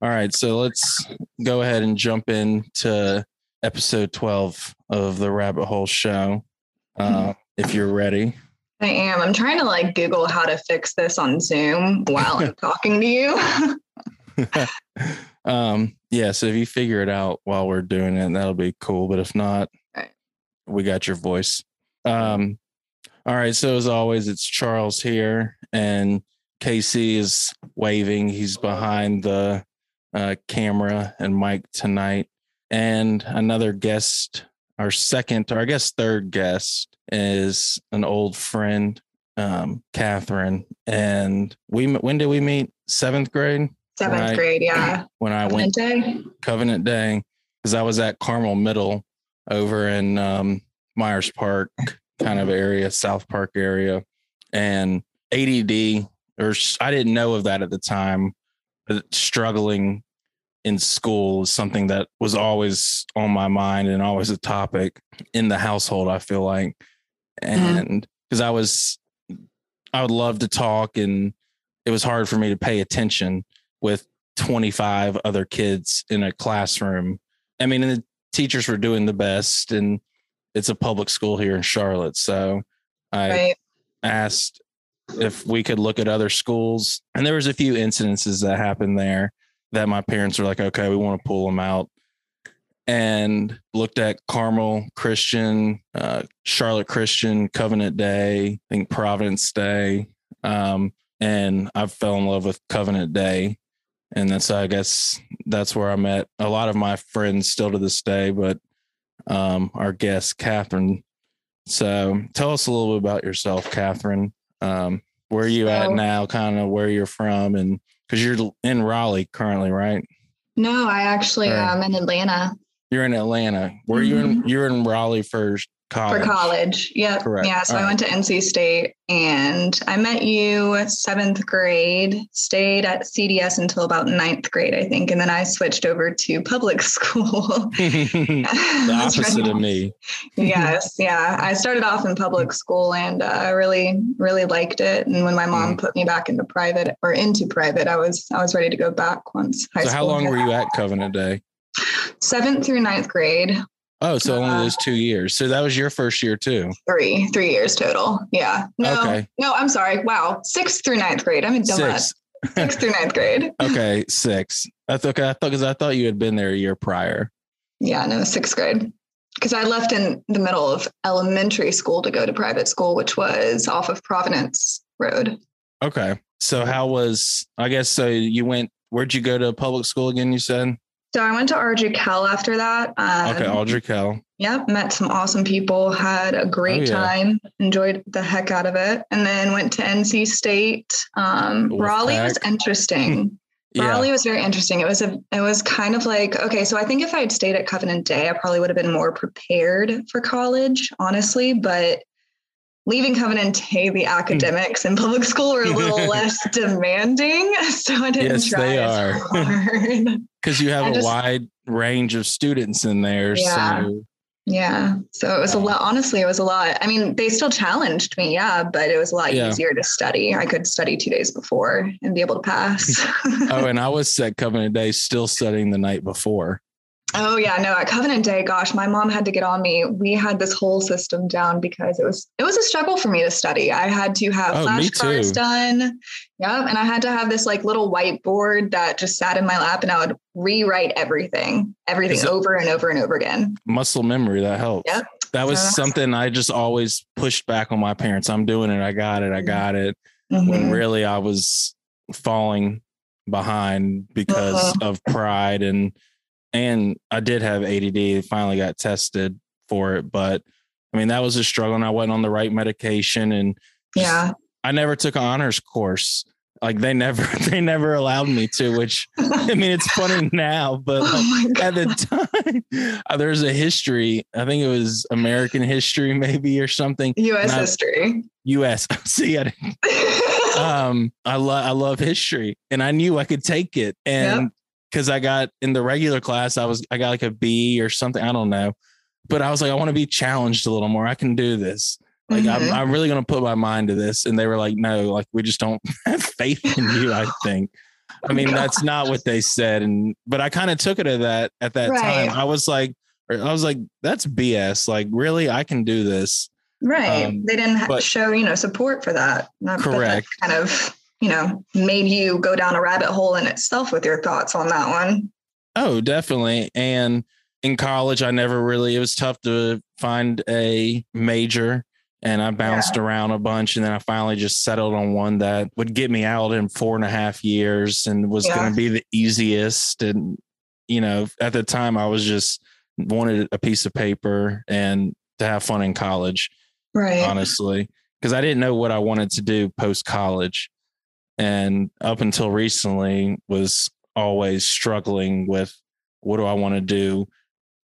All right, so let's go ahead and jump into episode 12 of the Rabbit Hole Show. Uh, if you're ready. I am. I'm trying to like Google how to fix this on Zoom while I'm talking to you. um, yeah, so if you figure it out while we're doing it, that'll be cool. But if not, Right. we got your voice. Um, all right, so as always, it's Charles here, and Casey is waving. He's behind the uh, camera and mic tonight. And another guest, our second, or I guess third guest, is an old friend, um, Katherine. And we when did we meet? Seventh grade Seventh grade, yeah. when I went Wednesday. Covenant Day because I was at Carmel Middle over in um, Myers Park kind of area, South Park area, and ADD or I didn't know of that at the time, but struggling in school is something that was always on my mind and always a topic in the household. I feel like, uh-huh. and because I was, I would love to talk, and it was hard for me to pay attention with 25 other kids in a classroom. I mean, and the teachers were doing the best, and it's a public school here in Charlotte. So I Right. asked if we could look at other schools, and there was a few incidences that happened there that my parents were like, "Okay, we want to pull them out." And looked at Carmel Christian, uh, Charlotte Christian, Covenant Day, I think Providence Day, um, and I fell in love with Covenant Day and that's I guess that's where I met a lot of my friends still to this day, but um, our guest Katherine. So tell us a little bit about yourself, Katherine. Um, where are you at now? Kind of where you're from, and because you're in Raleigh currently, right? No, I actually Right. am in Atlanta You're in Atlanta. Where you in? Mm-hmm. You're in Raleigh for college. for college. Yep. Correct. Yeah. So All I went to NC State and I met you seventh grade, stayed at CDS until about ninth grade, I think. And then I switched over to public school. the opposite of me. yes yeah i started off in public school and uh, i really really liked it and when my mom Mm. put me back into private or into private i was i was ready to go back once high school. So how long were you at Covenant Day? seventh through ninth grade Oh, so only Uh, those two years. So that was your first year too. three three years total yeah no Okay. no i'm sorry wow sixth through ninth grade i'm a dumbass Six. sixth through ninth grade Okay, six. That's okay. I thought because I thought you had been there a year prior. yeah no sixth grade because i left in the middle of elementary school to go to private school which was off of providence road Okay. So how was I guess so you went where'd you go to public school again, you said? So I went to Ardrey Kell after that. Um, Okay, Ardrey Kell. Yep, met some awesome people, had a great Oh, yeah. time, enjoyed the heck out of it, and then went to NC State. Um. Raleigh was interesting. Yeah. Raleigh was very interesting. It was a, it was kind of like okay. So I think if I had stayed at Covenant Day, I probably would have been more prepared for college, honestly. But leaving Covenant Day, the academics in public school were a little less demanding, so I didn't Yes, try they as are. hard. Because you have I a just- wide range of students in there. Yeah. So Yeah. So it was a lot. Honestly, it was a lot. I mean, they still challenged me. Yeah. But it was a lot Yeah. easier to study. I could study two days before and be able to pass. oh, and I was at Covenant Day still studying the night before. Oh, yeah. No, at Covenant Day, gosh, my mom had to get on me. We had this whole system down because it was it was a struggle for me to study. I had to have Oh, flashcards done. Yeah. And I had to have this like little whiteboard that just sat in my lap and I would rewrite everything, everything it- over and over and over again. Muscle memory, that helps. Yep. That was So- something I just always pushed back on my parents. I'm doing it. I got it. I got it. Mhm. when really I was falling behind because Uh-huh. of pride and and I did have ADD. Finally got tested for it, but I mean that was a struggle. And I wasn't on the right medication, and Yeah. I never took an honors course. Like they never they never allowed me to. Which I mean, it's funny now, but like, oh at the time uh, there's a history. I think it was American history, maybe or something. U.S. History. U.S. See, I didn't um i love i love history and i knew i could take it and because i got in the regular class i was i got like a b or something i don't know but i was like i want to be challenged a little more i can do this like I'm, Mhm. I'm really going to put my mind to this and they were like no like we just don't have faith in you i think I mean, that's not what they said. And but I kind of took it at that at that Right. time. I was like, I was like, that's BS. Like, really, I can do this. Right. Um, they didn't but- show, you know, support for that. Not- but that Correct. Kind of, you know, made you go down a rabbit hole in itself with your thoughts on that one. Oh, definitely. And in college, I never really, it was tough to find a major. And I bounced around a bunch. And then I finally just settled on one that would get me out in four and a half years and was Yeah. going to be the easiest. And, you know, at the time, I was just wanted a piece of paper and to have fun in college, Right. honestly, because I didn't know what I wanted to do post college. And up until recently, was always struggling with what do I want to do?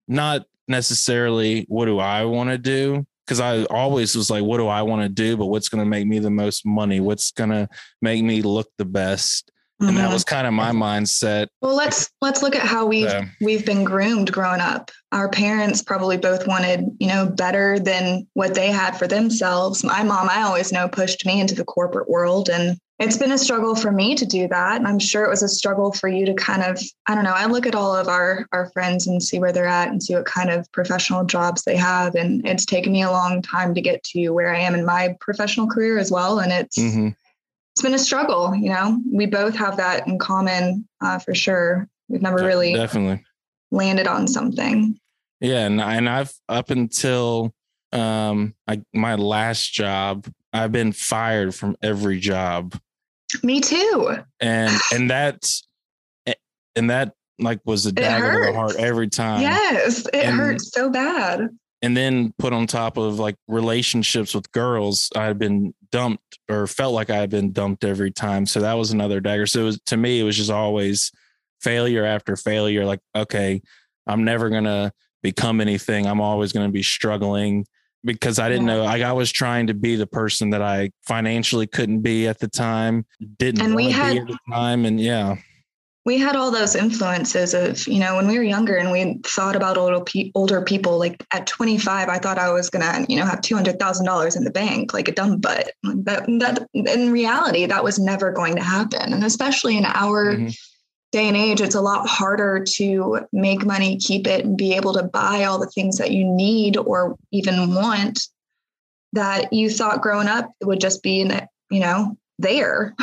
Not necessarily what do I want to do? Because I always was like, what do I want to do? But what's going to make me the most money? What's going to make me look the best? And that Mhm. was kind of my mindset. Well, let's let's look at how we've Yeah. we've been groomed growing up. Our parents probably both wanted, you know, better than what they had for themselves. My mom, I always know, pushed me into the corporate world and it's been a struggle for me to do that. And I'm sure it was a struggle for you to kind of, I don't know, I look at all of our our friends and see where they're at and see what kind of professional jobs they have. And it's taken me a long time to get to where I am in my professional career as well. And it's Mhm. it's been a struggle you know we both have that in common uh, for sure we've never really definitely. landed on something Yeah, and and I've up until um I, my last job, I've been fired from every job, me too and and that's and that like was a dagger to the heart every time. yes it and- hurts so bad And then put on top of like relationships with girls, I had been dumped or felt like I had been dumped every time. So that was another dagger. So it was, to me, it was just always failure after failure. Like, okay, I'm never gonna become anything. I'm always gonna be struggling because I didn't Yeah. know. Like I was trying to be the person that I financially couldn't be at the time, didn't And we had- be at the time, and yeah, we had all those influences of you know when we were younger and we thought about older, older people like at 25 i thought i was gonna you know have $200000 in the bank like a dumb butt that, that in reality that was never going to happen and especially in our Mhm. Day and age it's a lot harder to make money keep it and be able to buy all the things that you need or even want that you thought growing up would just be in it you know there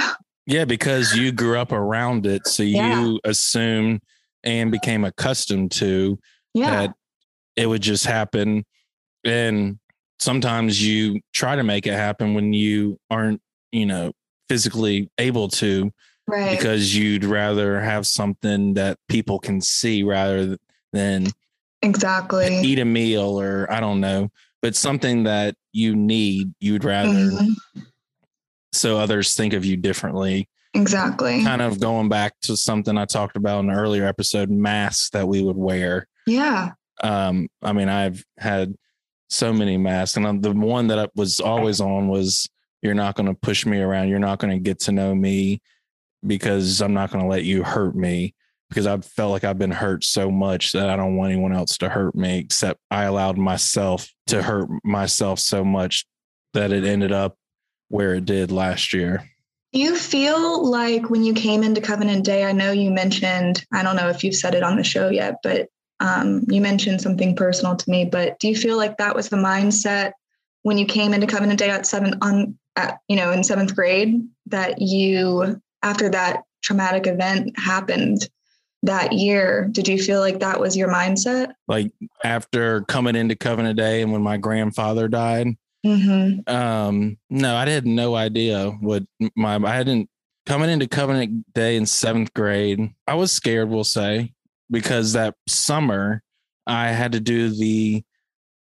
Yeah, because you grew up around it. So Yeah. you assumed and became accustomed to yeah that it would just happen. And sometimes you try to make it happen when you aren't, you know, physically able to right because you'd rather have something that people can see rather than exactly eat a meal or I don't know, but something that you need, you'd rather Mhm. so others think of you differently. exactly kind of going back to something I talked about in an earlier episode, masks that we would wear. yeah Um, I mean, I've had so many masks, and the one that I was always on was "You're not going to push me around. You're not going to get to know me because I'm not going to let you hurt me." Because I felt like I've been hurt so much that I don't want anyone else to hurt me, except I allowed myself to hurt myself so much that it ended up where it did last year. Do you feel like when you came into Covenant Day, I know you mentioned, I don't know if you've said it on the show yet, but um, you mentioned something personal to me, but do you feel like that was the mindset when you came into Covenant Day at seven on, at, you know, in seventh grade that you, after that traumatic event happened that year, did you feel like that was your mindset? like after coming into Covenant Day and when my grandfather died. Mm-hmm. Um, no, I had no idea what my I hadn't coming into Covenant Day in seventh grade. I was scared, we'll say, because that summer I had to do the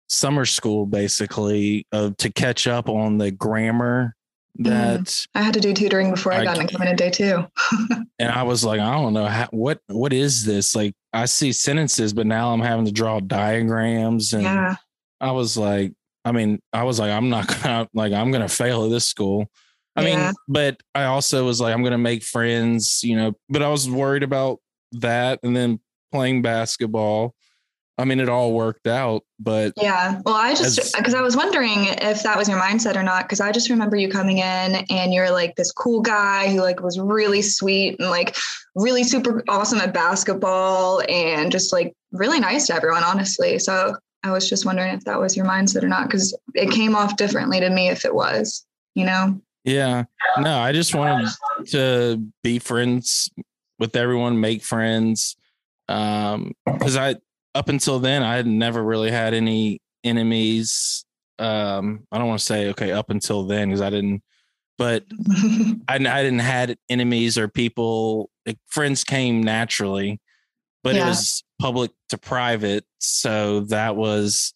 summer school basically of to catch up on the grammar Mm-hmm. that I had to do tutoring before I, I got into Covenant Day too. and I was like, I don't know how, what what is this? Like I see sentences, but now I'm having to draw diagrams and yeah. I was like, I mean, I was like, I'm not gonna like I'm gonna fail at this school. I Yeah. mean, but I also was like, I'm gonna make friends, you know, but I was worried about that and then playing basketball. I mean, it all worked out, but Yeah. Well, I just because I was wondering if that was your mindset or not. Because I just remember you coming in and you're like this cool guy who like was really sweet and like really super awesome at basketball and just like really nice to everyone, honestly. So I was just wondering if that was your mindset or not because it came off differently to me if it was, you know. yeah, no, I just wanted to be friends with everyone, make friends. Um, because I up until then I had never really had any enemies. Um, I don't want to say okay up until then because I didn't, but I, I didn't had enemies or people like friends came naturally, but it was public to private, so that was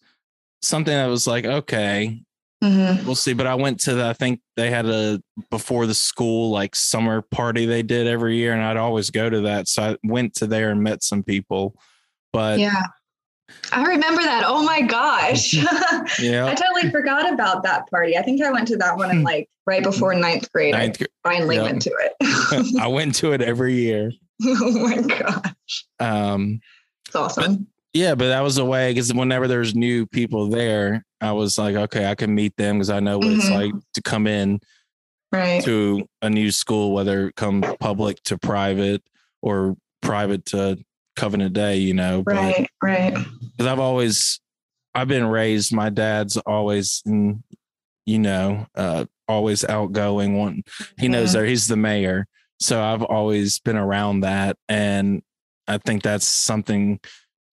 something that was like okay, Mhm. we'll see. But I went to the, I think they had a before the school like summer party they did every year, and I'd always go to that. So I went to there and met some people. But yeah. I remember that. Oh my gosh. yeah. I totally forgot about that party. I think I went to that one in like right before ninth grade. ninth, gr- I finally Yep. went to it. I went to it every year. oh my gosh. Um, It's awesome. yeah, but that was a way because whenever there's new people there, I was like, okay, I can meet them because I know what it's Mhm. like to come in Right. to a new school, whether it come public to private or private to Covenant Day, you know. But Right. Right. because I've always I've been raised. My dad's always, mm, you know, uh, always outgoing. One, he knows Yeah. that he's the mayor, so I've always been around that, and I think that's something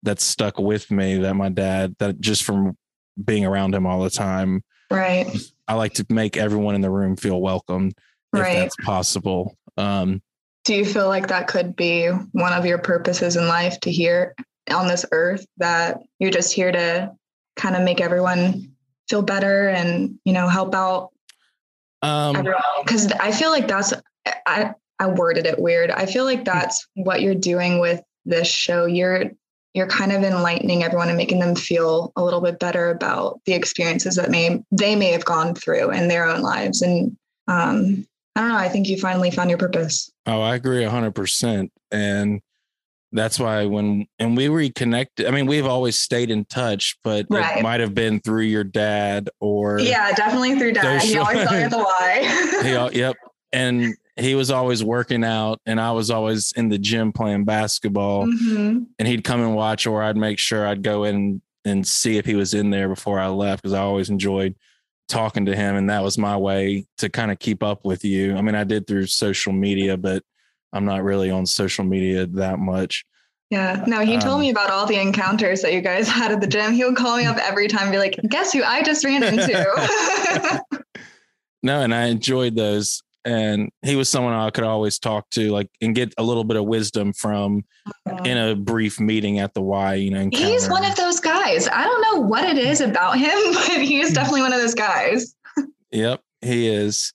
that's stuck with me. That my dad, that just from being around him all the time, Right. I like to make everyone in the room feel welcome if Right. that's possible. Um, Do you feel like that could be one of your purposes in life to hear on this earth that you're just here to kind of make everyone feel better and, you know, help out um. Because I feel like that's, I, I worded it weird. I feel like that's what you're doing with this show. You're, you're kind of enlightening everyone and making them feel a little bit better about the experiences that may they may have gone through in their own lives. And um, I don't know. I think you finally found your purpose. Oh, I agree a hundred percent. And that's why when and we reconnected, I mean, we've always stayed in touch, but Right. it might have been through your dad or Yeah, definitely through dad. He always you the why. he, yep. And he was always working out and I was always in the gym playing basketball Mhm. and he'd come and watch or I'd make sure I'd go in and see if he was in there before I left because I always enjoyed talking to him and that was my way to kind of keep up with you. I mean, I did through social media, but I'm not really on social media that much. Yeah. No, he told Um, me about all the encounters that you guys had at the gym. He would call me up every time and be like, guess who I just ran into? No, and I enjoyed those. And he was someone I could always talk to, like, and get a little bit of wisdom from uh-huh. in a brief meeting at the Y. You know, He's one of those guys. I don't know what it is about him, but he's mm. definitely one of those guys. Yep, he is.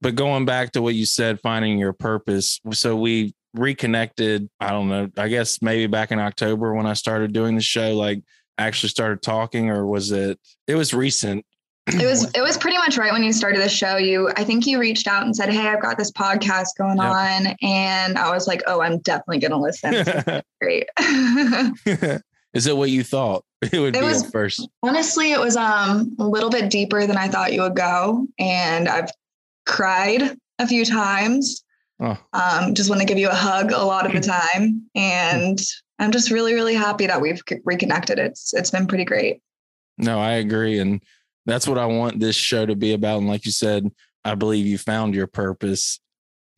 But going back to what you said, finding your purpose. So we reconnected. I don't know. I guess maybe back in October when I started doing the show, like actually started talking, or was it? It was recent. It was it was pretty much right when you started the show. You I think you reached out and said, Hey, I've got this podcast going Yep. on. And I was like, Oh, I'm definitely gonna listen. Is great. is it what you thought it would It be was- at first? Honestly, it was um a little bit deeper than I thought you would go. And I've cried a few times. Oh. Um, just want to give you a hug a lot of the time. And I'm just really, really happy that we've reconnected. It's it's been pretty great. No, I agree. And that's what I want this show to be about. And like you said, I believe you found your purpose.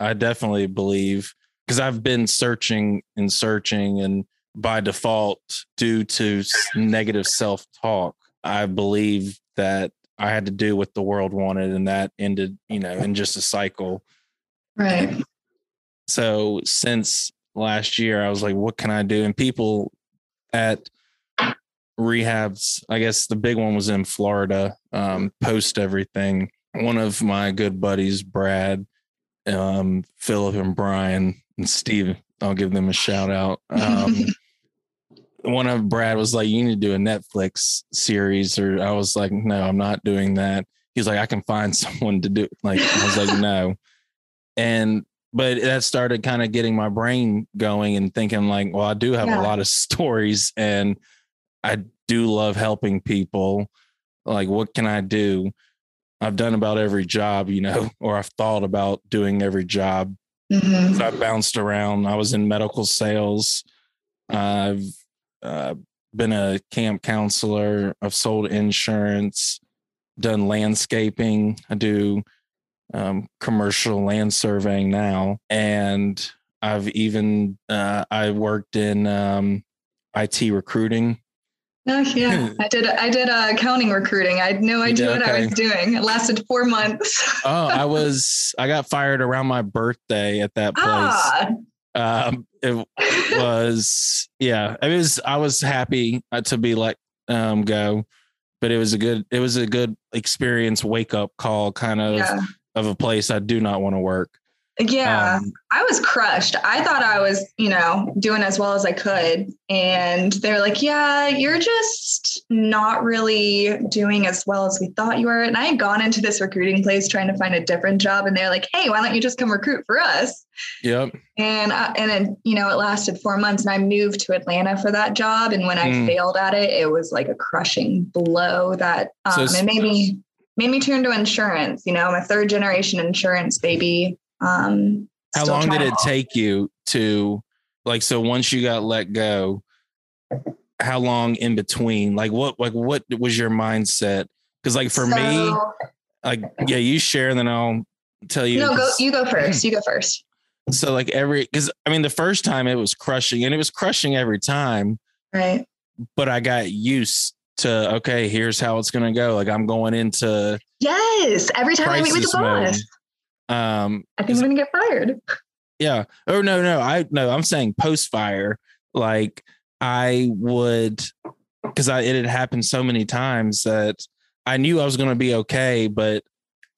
I definitely believe because I've been searching and searching, and by default, due to negative self talk, I believe that I had to do what the world wanted, and that ended, you know, in just a cycle. Right. So since last year, I was like, what can I do? And people at rehabs, I guess the big one was in Florida, um, post everything. One of my good buddies, Brad, um, Philip, and Brian, and Steve, I'll give them a shout out. Um, one of Brad was like, You need to do a Netflix series, or I was like, No, I'm not doing that. He's like, I can find someone to do like I was like, no. And but that started kind of getting my brain going and thinking like, well, I do have Yeah. a lot of stories and I do love helping people. Like, what can I do? I've done about every job, you know, or I've thought about doing every job. Mm-hmm. So I bounced around. I was in medical sales. I've uh, been a camp counselor. I've sold insurance, done landscaping. I do um, commercial land surveying now, and I've even uh, I worked in um, IT recruiting. Oh yeah, I did. I did uh, accounting recruiting. I had no idea did, what. I was doing. It lasted four months. oh, I was. I got fired around my birthday at that place. Ah. Um, it was yeah. It was. I was happy uh, to be let um, go, but it was a good. It was a good experience. Wake up call, kind of yeah. of a place I do not want to work. Yeah, um, I was crushed. I thought I was, you know, doing as well as I could. And they're like, yeah, you're just not really doing as well as we thought you were. And I had gone into this recruiting place trying to find a different job. And they're like, hey, why don't you just come recruit for us? Yep. And, I, and then, you know, it lasted four months and I moved to Atlanta for that job. And when I mm. failed at it, it was like a crushing blow that um, so it made me, made me turn to insurance. You know, I'm a third generation insurance baby um, How long did it take you to like so once you got let go? How long in between? Like what like what was your mindset? Because like for so, me, like yeah, you share and then I'll tell you. No, go you go first. You go first. So like every because I mean the first time it was crushing and it was crushing every time. Right. But I got used to okay, here's how it's gonna go. Like I'm going into yes. Every time I meet with the boss. Mode. Um, I think I'm gonna get fired. Yeah. Oh no, no. I no. I'm saying post fire. Like I would, because I it had happened so many times that I knew I was gonna be okay, but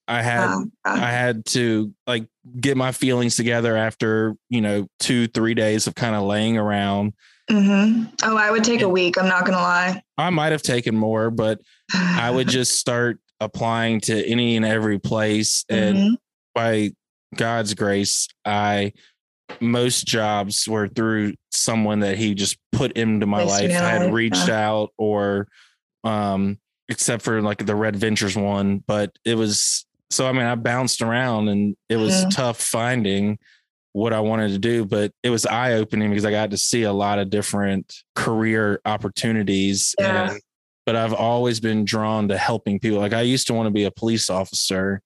I had wow. I had to like get my feelings together after you know two three days of kind of laying around. Mm-hmm. Oh, I would take and a week. I'm not gonna lie. I might have taken more, but I would just start applying to any and every place and mm-hmm by God's grace, I most jobs were through someone that he just put into my life. I had reached yeah. out or um except for like the Red Ventures one, but it was so I mean I bounced around and it was mm-hmm. tough finding what I wanted to do, but it was eye opening because I got to see a lot of different career opportunities yeah. and but I've always been drawn to helping people. Like I used to want to be a police officer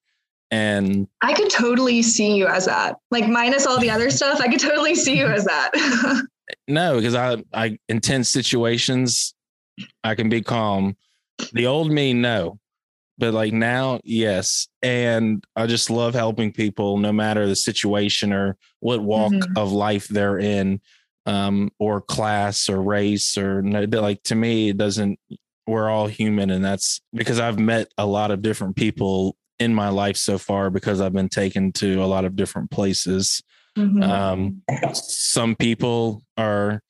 and I could totally see you as that. Like minus all the other stuff, I could totally see you as that. no, because I I intense situations, I can be calm. The old me, no. But like now, yes. And I just love helping people no matter the situation or what walk mm-hmm. of life they're in, um, or class or race or like to me, it doesn't we're all human and that's because I've met a lot of different people in my life so far because I've been taken to a lot of different places. Mm-hmm. Um, some people are,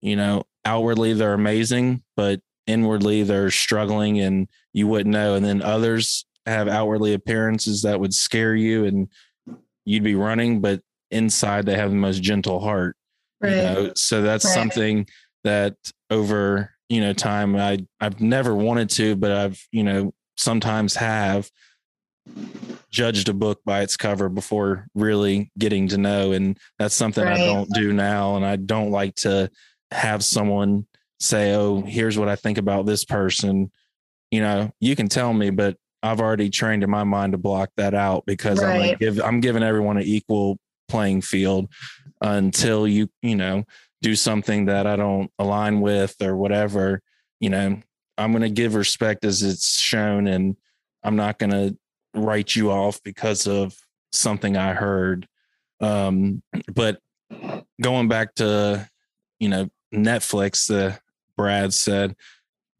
you know, outwardly they're amazing, but inwardly they're struggling and you wouldn't know. And then others have outwardly appearances that would scare you and you'd be running, but inside they have the most gentle heart. Right. You know? So that's right. something that over, you know, time I I've never wanted to, but I've, you know, sometimes have judged a book by its cover before really getting to know and that's something right. I don't do now and I don't like to have someone say oh here's what I think about this person you know you can tell me but I've already trained in my mind to block that out because right. I'm like give I'm giving everyone an equal playing field until you you know do something that I don't align with or whatever you know I'm going to give respect as it's shown and I'm not going to write you off because of something I heard. Um, but going back to, you know, Netflix, the uh, Brad said,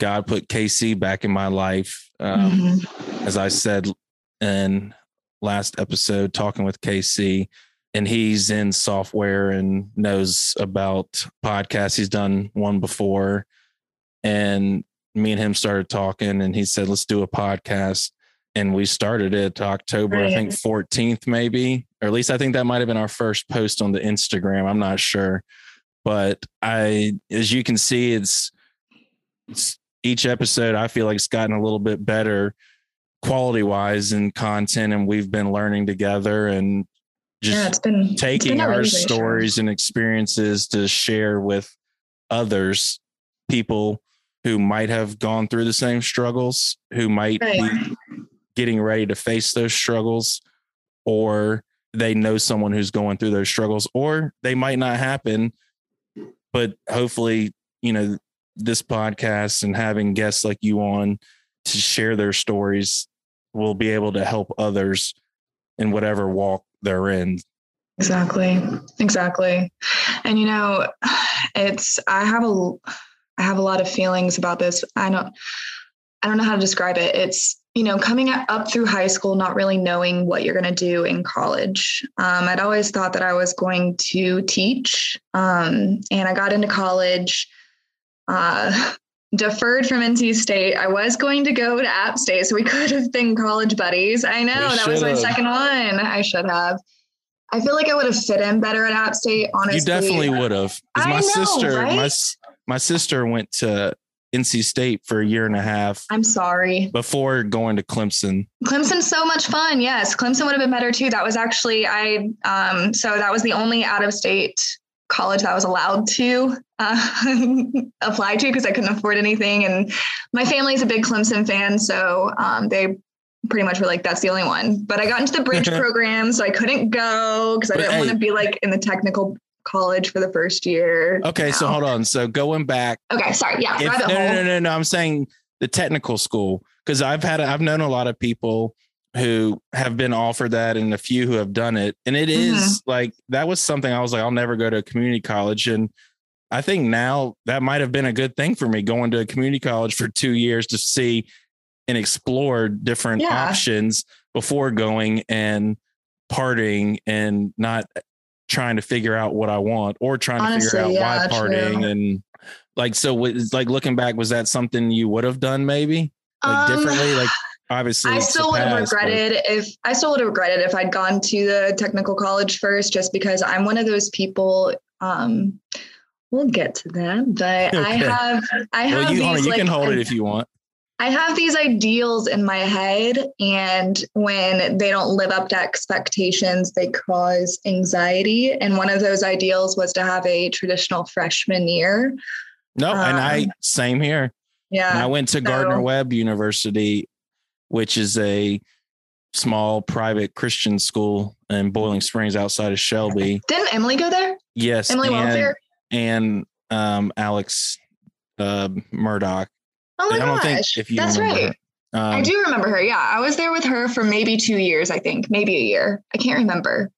God put Casey back in my life. Um, mm-hmm. As I said in last episode, talking with Casey, and he's in software and knows about podcasts. He's done one before. And me and him started talking, and he said, Let's do a podcast and we started it October, right. I think 14th, maybe, or at least I think that might have been our first post on the Instagram. I'm not sure. But I, as you can see, it's each episode I feel like it's gotten a little bit better quality wise in content and we've been learning together and just yeah, it's been taking it's been our really great show. stories and experiences to share with others, people who might have gone through the same struggles, who might Right. be getting ready to face those struggles, or they know someone who's going through those struggles, or they might not happen. But hopefully, you know, this podcast and having guests like you on to share their stories will be able to help others in whatever walk they're in. Exactly. Exactly. And you know, it's I have a I have a lot of feelings about this. I don't I don't know how to describe it. It's you know, coming up through high school, not really knowing what you're going to do in college. Um, I'd always thought that I was going to teach, um, and I got into college. Uh, deferred from NC State. I was going to go to App State, so we could have been college buddies. I know We that was my second one. I should have. I feel like I would have fit in better at App State. Honestly, You definitely would have. Because my know, sister, my right? s- my sister went to NC State for a year and a half I'm sorry. before going to Clemson. Clemson's so much fun. Yes, Clemson would have been better too. That was actually I. Um, so that was the only out of state college that I was allowed to uh, apply to because I couldn't afford anything, and my family's a big Clemson fan, so um, they pretty much were like, "That's the only one." But I got into the bridge program, so I couldn't go because I But didn't hey- want to be like in the technical college for the first year. Okay, so hold on. So going back, Okay, sorry. Yeah, if, no, no, no, no, no. I'm saying the technical school because I've had I've known a lot of people who have been offered that and a few who have done it, and it is Mm-hmm. like that was something I was like, I'll never go to a community college, and I think now that might have been a good thing for me going to a community college for two years to see and explore different Yeah. options before going and partying and not trying to figure out what I want or trying to figure out Honestly, why yeah, partying true. and like so was like looking back was that something you would have done maybe like Um, differently like obviously I still would have past, but- regretted if I still would have regretted if I'd gone to the technical college first, just because I'm one of those people. Um, we'll get to that, but I have I have well you, these on, you like can hold it if you want I have these ideals in my head, and when they don't live up to expectations, they cause anxiety. And one of those ideals was to have a traditional freshman year. no and i Um, same here Yeah. And I went to Gardner so- Webb University, which is a small private Christian school in Boiling Springs outside of Shelby. Didn't Emily go there? Yes, Emily and, and um, Alex uh, Murdoch. Oh my I don't gosh. think if you That's right. Um, I do remember her. Yeah. I was there with her for maybe two years, I think, maybe a year. I can't remember.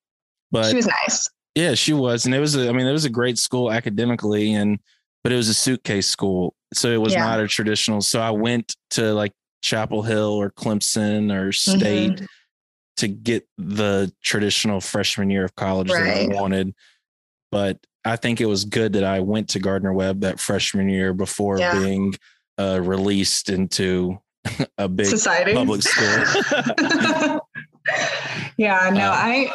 but she was nice. yeah, she was, and it was. A, I mean, it was a great school academically, and but it was a suitcase school, so it was Yeah. not a traditional. So I went to like Chapel Hill or Clemson or Mm-hmm. State. to get the traditional freshman year of college that I wanted. But I think it was good that I went to Gardner Webb that freshman year before Yeah. being uh, released into a big Society. public school. yeah, no, Um, I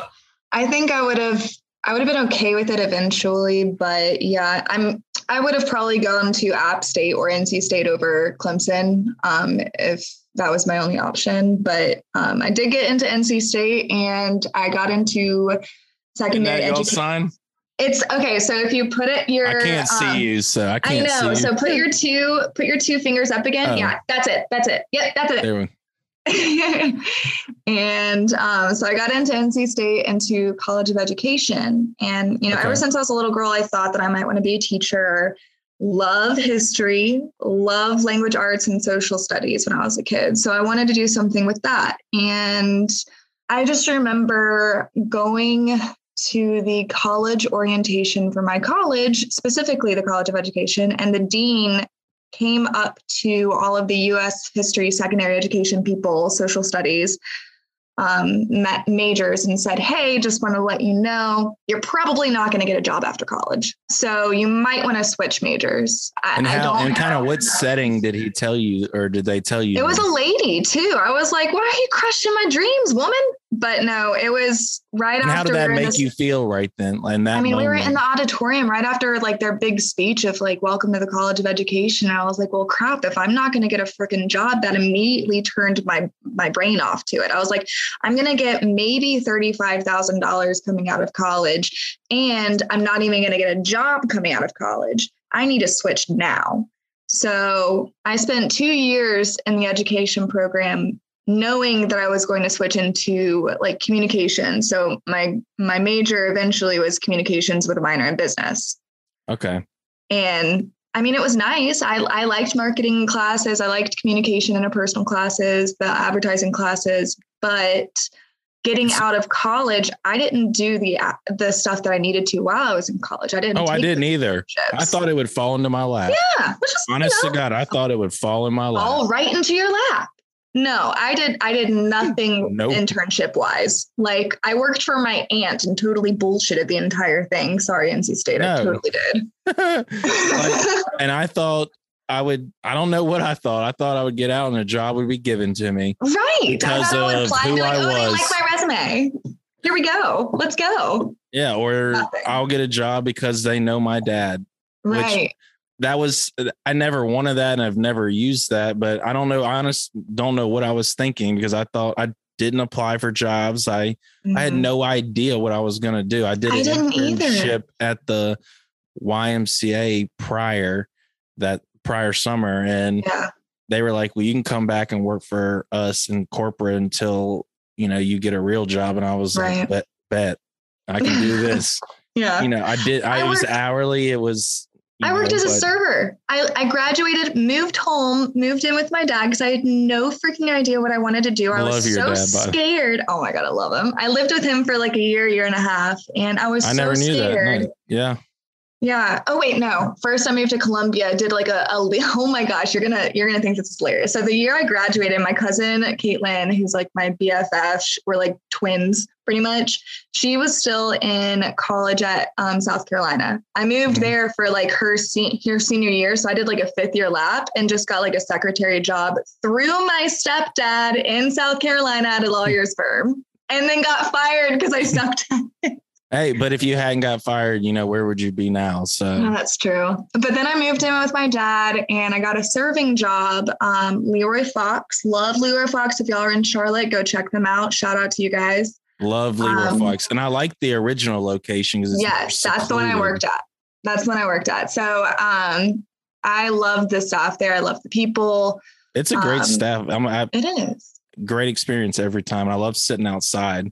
I think I would have I would have been okay with it eventually, but yeah, I'm I would have probably gone to App State or NC State over Clemson um, if that was my only option. But um, I did get into NC State and I got into secondary education. sign? It's okay. So if you put it your I can't see um, you, so I can't see. I know. So put your two put your two fingers up again. Oh. Yeah, that's it. That's it. Yep, that's it. There we- and um, so I got into NC State into College of Education. And, you know, Okay. ever since I was a little girl, I thought that I might want to be a teacher. Love history, love language arts and social studies when I was a kid. So I wanted to do something with that. And I just remember going to the college orientation for my college, specifically the College of Education, and the dean came up to all of the US history, secondary education people, social studies um, ma- majors and said, Hey, just want to let you know, you're probably not going to get a job after college. So you might want to switch majors. I, and how and kind of what setting did he tell you, or did they tell you? It was a lady too. I was like, why are you crushing my dreams, woman? But no, it was right And after. how did that we were in make this- you feel right then? And that I mean, we were in the auditorium right after like their big speech of like welcome to the College of Education. And I was like, well, crap, if I'm not going to get a freaking job, that immediately turned my my brain off to it. I was like, I'm going to get maybe $35,000 coming out of college and I'm not even going to get a job coming out of college. I need to switch now. So I spent 2 years in the education program knowing that I was going to switch into like communication. So my my major eventually was communications with a minor in business. okay. And I mean, it was nice. I, I liked marketing classes. I liked communication interpersonal classes, the advertising classes, but getting out of college, I didn't do the the stuff that I needed to while I was in college. I didn't. Oh, I didn't either. I thought it would fall into my lap. yeah, is Honest you to God, I thought it would fall in my lap. fall right into your lap. No, I did. I did nothing Nope. internship wise. Like I worked for my aunt and totally bullshitted the entire thing. Sorry, NC State. I totally did. and I thought I would. I don't know what I thought. I thought I would get out and a job would be given to me. right. Because I I of apply who like, I oh, was. like my resume. Here we go. Let's go. Yeah, or Nothing. I'll get a job because they know my dad. Which- Right. That was I never wanted that, and I've never used that. But I don't know. I honest don't know what I was thinking because I thought I didn't apply for jobs. I I had Mhm. no idea what I was going to do. I did I an didn't either. internship at the YMCA prior that prior summer, and Yeah. they were like, "Well, you can come back and work for us in corporate until you know you get a real job." And I was Right. like, "Bet, bet, I can do this." Yeah. you know, I did. I, I was worked- hourly. It was. I worked as a server. I, I graduated, moved home, moved in with my dad because I had no freaking idea what I wanted to do. I, I was so dad, scared. Oh my God, I love him. I lived with him for like a year, year and a half, and I was I so never knew scared. that. No. Yeah. Yeah. Oh wait, no. First, I moved to Columbia. Did like a, a oh my gosh, you're gonna you're gonna think this is hilarious. So the year I graduated, my cousin Caitlin, who's like my BFF, we're like twins pretty much. She was still in college at um, South Carolina. I moved Mhm. there for like her se- her senior year, so I did like a fifth year lap and just got like a secretary job through my stepdad in South Carolina at a lawyer's firm, and then got fired because I sucked. Hey, but if you hadn't got fired, you know where would you be now? So No, that's true. But then I moved in with my dad and I got a serving job. Um, Leroy Fox. Love Leroy Fox. If y'all are in Charlotte, go check them out. Shout out to you guys. Love Leroy Um, Fox, and I like the original location because Yes, that's the one I worked at. That's when I worked at. So um, I love the staff there. I love the people. It's a great um, staff. I'm I, It is. great experience every time. And I love sitting outside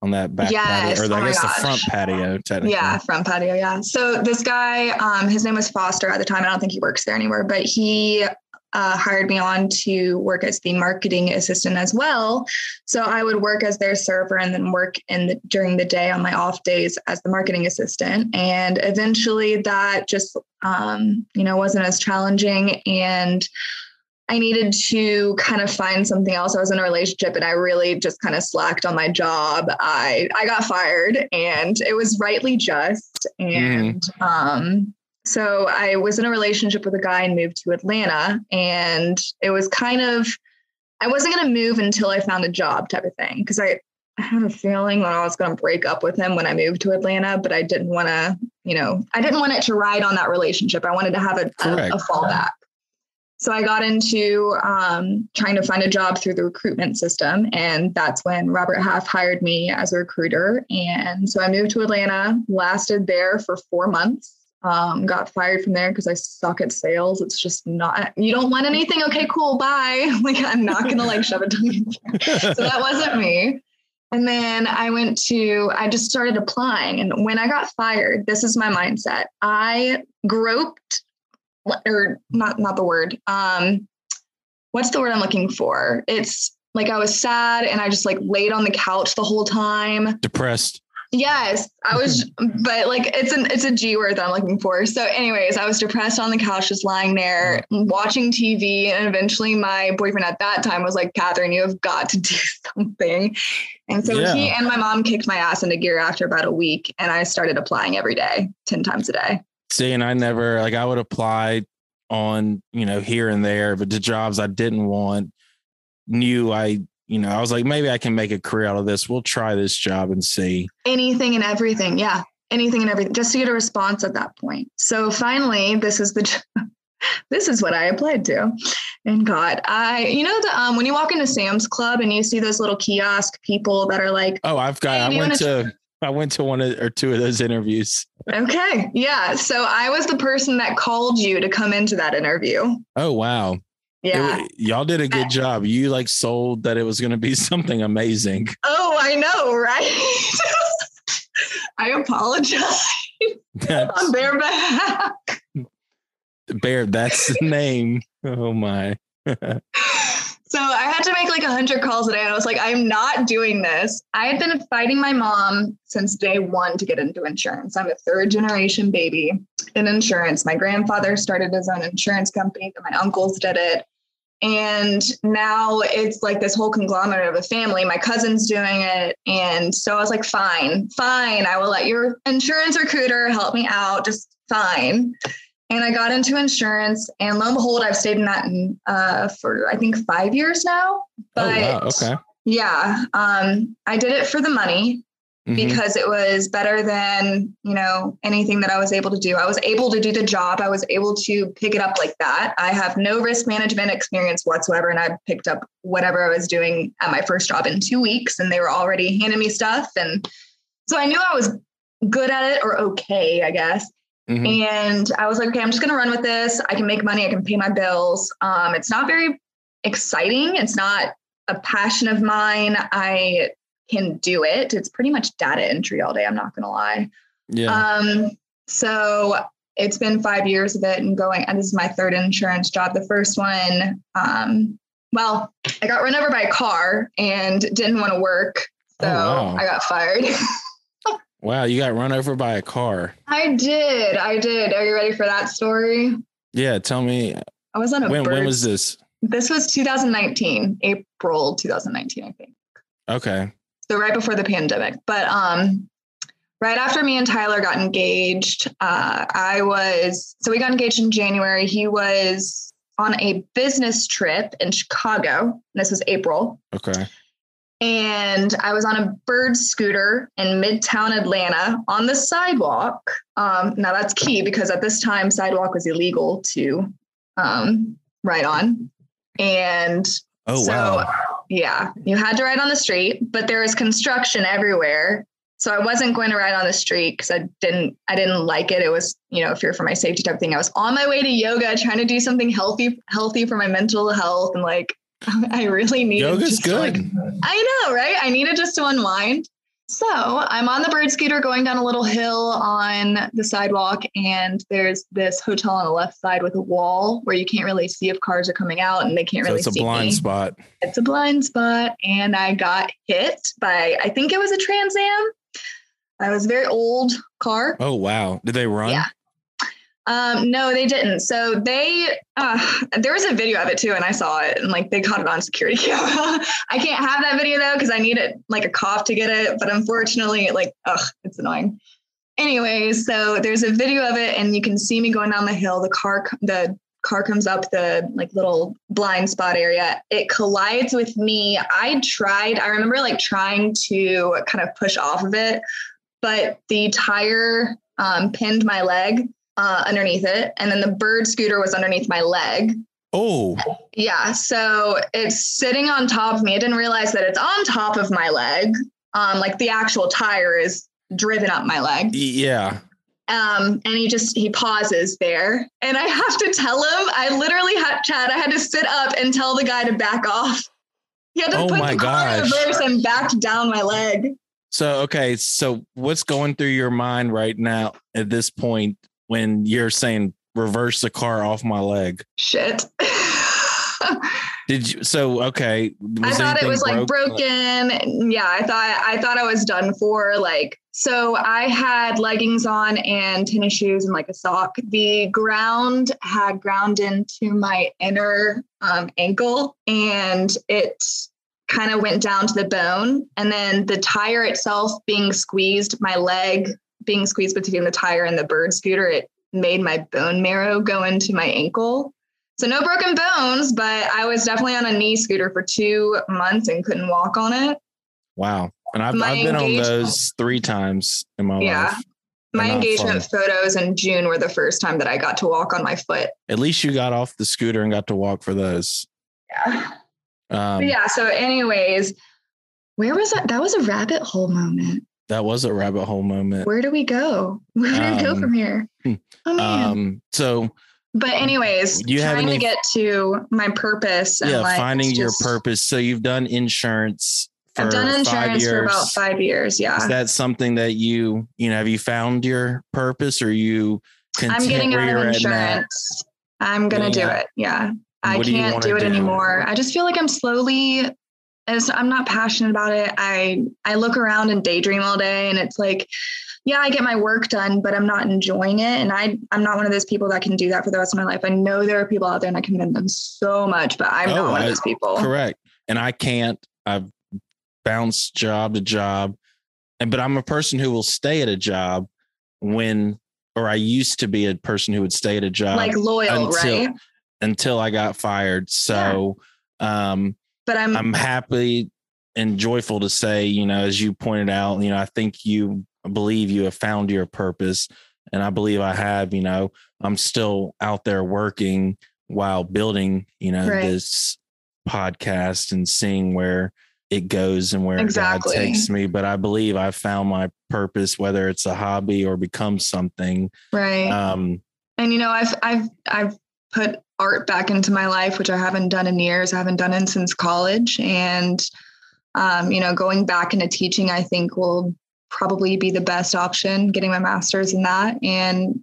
on that back Yes, patio, or oh I guess the front patio. Technically, Yeah, front patio. Yeah. So this guy, um, his name was Foster at the time. I don't think he works there anymore, but he uh, hired me on to work as the marketing assistant as well. So I would work as their server and then work in the, during the day on my off days as the marketing assistant. And eventually, that just um, you know wasn't as challenging and. I needed to kind of find something else. I was in a relationship and I really just kind of slacked on my job. I I got fired and it was rightly just. And um so I was in a relationship with a guy and moved to Atlanta and it was kind of I wasn't going to move until I found a job type of thing because I I had a feeling that I was going to break up with him when I moved to Atlanta, but I didn't want to, you know, I didn't want it to ride on that relationship. I wanted to have a, a, a fallback. So I got into um, trying to find a job through the recruitment system. And that's when Robert Half hired me as a recruiter. And so I moved to Atlanta, lasted there for four months. Um, got fired from there because I suck at sales. It's just not, you don't want anything. Okay, cool. Bye. Like, I'm not going to like shove it down your throat so that wasn't me. And then I went to, I just started applying. And when I got fired, this is my mindset. I groped, or not, not the word. Um, what's the word I'm looking for? It's like I was sad and I just like laid on the couch the whole time. depressed. Yes, I was, but like it's an it's a G word that I'm looking for. So, anyways, I was depressed on the couch, just lying there watching TV, and eventually my boyfriend at that time was like, "Katherine, you have got to do something." And so Yeah. he and my mom kicked my ass into gear after about a week, and I started applying every day, ten times a day. See, and I never like I would apply on you know here and there, but the jobs I didn't want knew I you know, I was like, maybe I can make a career out of this. We'll try this job and see. Anything and everything. Yeah. Anything and everything just to get a response at that point. So finally, this is the this is what I applied to and got. I, you know, the um when you walk into Sam's Club and you see those little kiosk people that are like, Oh, I've got Hey, I went to I went to one or two of those interviews. okay, yeah. So I was the person that called you to come into that interview. Oh wow. It Yeah. wa- y'all did a good job. You like sold that it was going to be something amazing. Oh, I know, right? I apologize That's, on their behalf. Bear, that's the name. Oh my. So I had to make like a hundred calls a day. And I was like, I'm not doing this. I had been fighting my mom since day one to get into insurance. I'm a third generation baby in insurance. My grandfather started his own insurance company, then my uncles did it. And now it's like this whole conglomerate of a family. My cousin's doing it. And so I was like, fine, fine. I will let your insurance recruiter help me out. Just fine. And I got into insurance, and lo and behold, I've stayed in that uh, for I think five years now. But oh wow. Okay. yeah, um, I did it for the money Mhm. because it was better than you know anything that I was able to do. I was able to do the job. I was able to pick it up like that. I have no risk management experience whatsoever, and I picked up whatever I was doing at my first job in two weeks, and they were already handing me stuff, and so I knew I was good at it or okay, I guess. Mhm. And I was like, okay, I'm just gonna run with this. I can make money. I can pay my bills. Um, it's not very exciting. It's not a passion of mine. I can do it. It's pretty much data entry all day. I'm not gonna lie. Yeah. Um, so it's been five years of it and going, and this is my third insurance job. The first one, um, well, I got run over by a car and didn't want to work. So Oh, wow. I got fired. wow. You got run over by a car. I did. I did. Are you ready for that story? Yeah. Tell me I was on a when bird. when was this? this was 2019, April 2019, I think. Okay. So right before the pandemic. But um right after me and Tyler got engaged, uh I was so we got engaged in January. He was on a business trip in Chicago. This was April. Okay. and I was on a bird scooter in Midtown Atlanta on the sidewalk. Um, now that's key because at this time, sidewalk was illegal to um, ride on, and Oh so wow. Yeah, you had to ride on the street, but there was construction everywhere. So I wasn't going to ride on the street because I didn't I didn't like it. It was, you know, fear for my safety type thing. I was on my way to yoga, trying to do something healthy, healthy for my mental health. And like I really needed Yoga's just to, like, good. I know, right? I needed just to unwind. So I'm on the bird scooter going down a little hill on the sidewalk, and there's this hotel on the left side with a wall where you can't really see if cars are coming out and they can't So really it's a blind me spot. it's a blind spot and I got hit by I think it was a Trans Am. I was a very old car. Oh wow. Did they run? Yeah. Um, no, they didn't. So they uh, there was a video of it too, and I saw it, and like they caught it on security camera. I can't have that video though because I need it like a cop to get it. But unfortunately, like ugh, it's annoying. Anyways, so there's a video of it, and you can see me going down the hill. The car, the car comes up the like little blind spot area. It collides with me. I tried. I remember like trying to kind of push off of it, but the tire um, pinned my leg uh, underneath it, and then the bird scooter was underneath my leg. Oh, Yeah, so it's sitting on top of me. I didn't realize that it's on top of my leg. Um, like the actual tire is driven up my leg. yeah. Um, and he just he pauses there, and I have to tell him. I literally had Chad. I had to sit up and tell the guy to back off. He had to Oh put my the car in reverse and back down my leg. So okay, so what's going through your mind right now at this point when you're saying reverse the car off my leg? Shit. Did you? So okay, I thought it was like broken. Yeah, I thought I thought I was done for. Like, so I had leggings on and tennis shoes and like a sock. The ground had ground into my inner um, ankle, and it kind of went down to the bone. And then the tire itself being squeezed, my leg being squeezed between the tire and the bird scooter, it made my bone marrow go into my ankle. So no broken bones, but I was definitely on a knee scooter for two months and couldn't walk on it. Wow. And I've, I've been on those three times in my life. Yeah. life. My engagement fun. photos in June were the first time that I got to walk on my foot. At least you got off the scooter and got to walk for those. Yeah. Um, yeah. So, anyways, where was that? That was a rabbit hole moment. That was a rabbit hole moment. Where do we go? Where do we go Um, from here? hmm, Oh man. Um, so but anyways, do you have trying any- to get to my purpose and yeah, like finding your just- purpose. So you've done insurance for I've done insurance for about five years. Yeah. Is that something that you, you know, have you found your purpose or you I'm getting out of insurance. I'm gonna do it. Yeah. I What do can't wanna do it do? anymore. I just feel like I'm slowly as I'm not passionate about it. I I look around and daydream all day and it's like, yeah, I get my work done, but I'm not enjoying it. And I I'm not one of those people that can do that for the rest of my life. I know there are people out there and I commend them so much, but I'm Oh, not one I- of those people. Correct. And I can't, I've bounced job to job. And but I'm a person who will stay at a job when or I used to be a person who would stay at a job Like loyal, until- right? until I got fired. So um But I'm, I'm happy and joyful to say, you know, as you pointed out, you know, I think you believe you have found your purpose. And I believe I have, you know, I'm still out there working while building, you know, Right. this podcast and seeing where it goes and where Exactly. God takes me. But I believe I've found my purpose, whether it's a hobby or become something. right. Um, and you know i've i've i've put art back into my life which i haven't done in years i haven't done it since college and um, you know going back into teaching i think will probably be the best option getting my master's in that and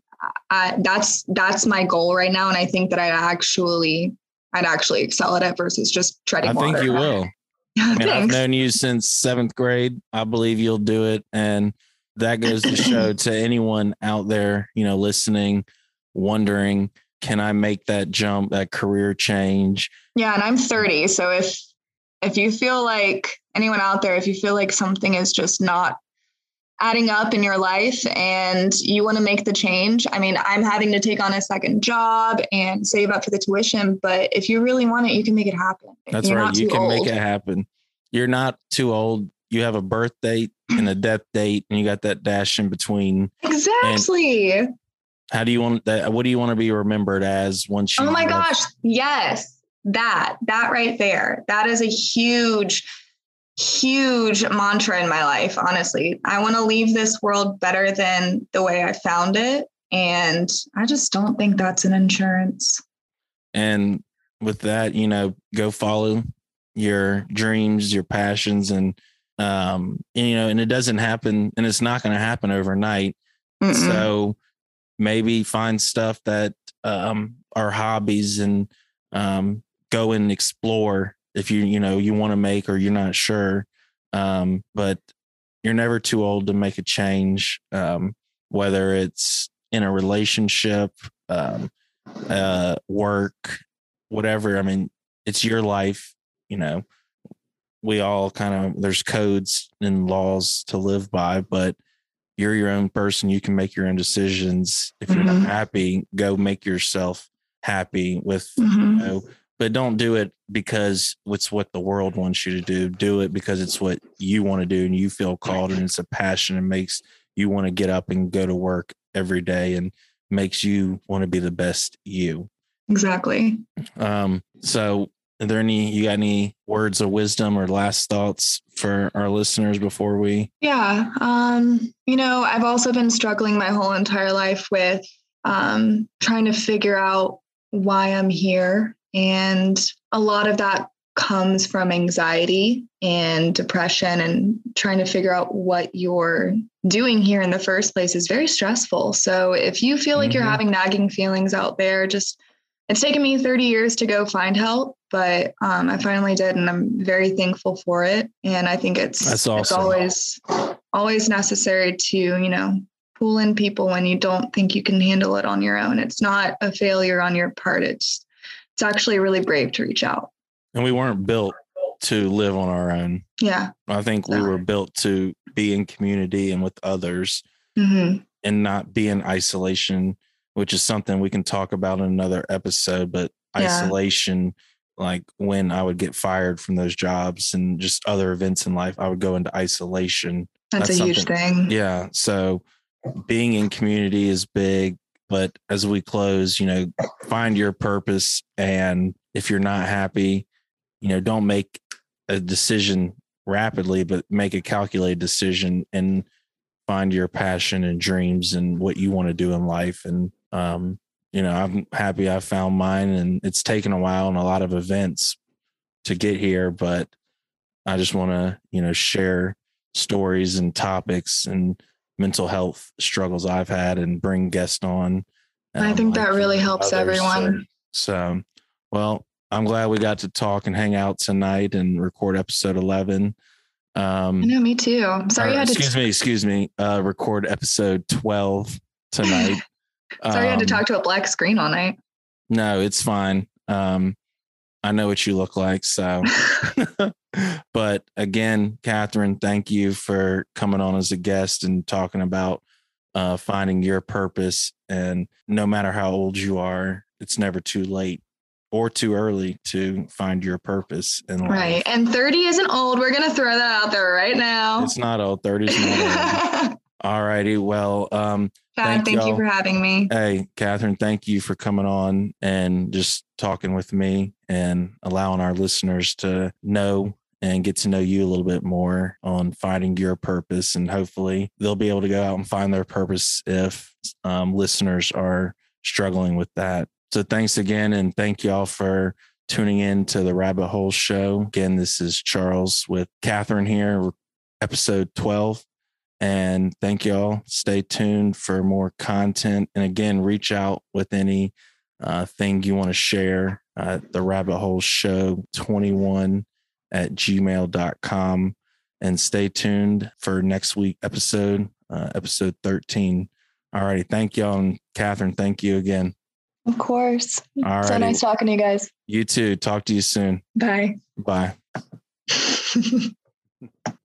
I, that's that's my goal right now and i think that i actually i'd actually excel at it versus just treading I think you will. I mean, I've known you since seventh grade. I believe you'll do it. And that goes to show to anyone out there, you know, listening, wondering, can I make that jump, that career change? Yeah, and I'm 30. So if if you feel like anyone out there, if you feel like something is just not adding up in your life and you want to make the change, I mean, I'm having to take on a second job and save up for the tuition, but if you really want it, you can make it happen. That's You're right. You can old. make it happen. You're not too old. You have a birth date and a death date, and you got that dash in between. Exactly. How do you want that? What do you want to be remembered as once you? Oh my gosh. Yes. That, that right there. That is a huge, huge mantra in my life. Honestly, I want to leave this world better than the way I found it. And I just don't think that's an insurance. and with that you know go follow your dreams your passions and um and, you know and it doesn't happen and it's not going to happen overnight Mm-mm. so maybe find stuff that um are hobbies and um go and explore if you you know you want to make or you're not sure. Um but you're never too old to make a change um whether it's in a relationship um uh work whatever i mean it's your life you know. We all kind of there's codes and laws to live by but you're your own person you can make your own decisions if you're Mhm. not happy go make yourself happy with Mhm. you know but don't do it because it's what the world wants you to do do it because it's what you want to do and you feel called and it's a passion and makes you want to get up and go to work every day and makes you want to be the best you Exactly. um so are there any you got any words of wisdom or last thoughts for our listeners before we Yeah. Um, you know, I've also been struggling my whole entire life with um, trying to figure out why I'm here. And a lot of that comes from anxiety and depression and trying to figure out what you're doing here in the first place is very stressful. So if you feel like you're Mhm. having nagging feelings out there, just it's taken me 30 years to go find help, but um, I finally did, and I'm very thankful for it. And I think it's That's it's always always necessary to you know pull in people when you don't think you can handle it on your own. It's not a failure on your part. It's it's actually really brave to reach out. and we weren't built to live on our own Yeah. i think we were built to be in community and with others hmm and not be in isolation, which is something we can talk about in another episode. But Yeah. Like when I would get fired from those jobs and just other events in life, I would go into isolation. That's, That's a huge thing. Yeah. So being in community is big. But as we close, you know, find your purpose. And if you're not happy, you know, don't make a decision rapidly, but make a calculated decision and find your passion and dreams and what you want to do in life. And, um, you know, I'm happy I found mine and it's taken a while and a lot of events to get here, but I just want to, you know, share stories and topics and mental health struggles I've had and bring guests on. I um, think like that really helps others. everyone. So, so, well, I'm glad we got to talk and hang out tonight and record episode 11. Um, I know, me too. I'm sorry or, you had to. excuse me, excuse me. Uh, record episode 12 tonight. sorry I had to Um, talk to a black screen all night. No, it's fine. Um, I know what you look like. So, but again, Katherine, thank you for coming on as a guest and talking about uh, finding your purpose. And no matter how old you are, it's never too late or too early to find your purpose in life. Right. And 30 isn't old. We're going to throw that out there right now. It's not old. 30 is not old. All righty. Well, um, Chad, Thank thank, you for having me. Hey, Katherine, thank you for coming on and just talking with me and allowing our listeners to know and get to know you a little bit more on finding your purpose. And hopefully they'll be able to go out and find their purpose if um, listeners are struggling with that. So thanks again. And thank y'all for tuning in to the Rabbit Hole Show. Again, this is Charles with Katherine here, episode 12. And thank y'all. Stay tuned for more content. And again, reach out with any uh, thing you want to share. Uh, the rabbit hole show 21 at gmail.com. And stay tuned for next week episode, uh, episode 13. All righty. Thank y'all. And Katherine, thank you again. Of course. All So nice talking to you guys. You too. Talk to you soon. Bye. Bye.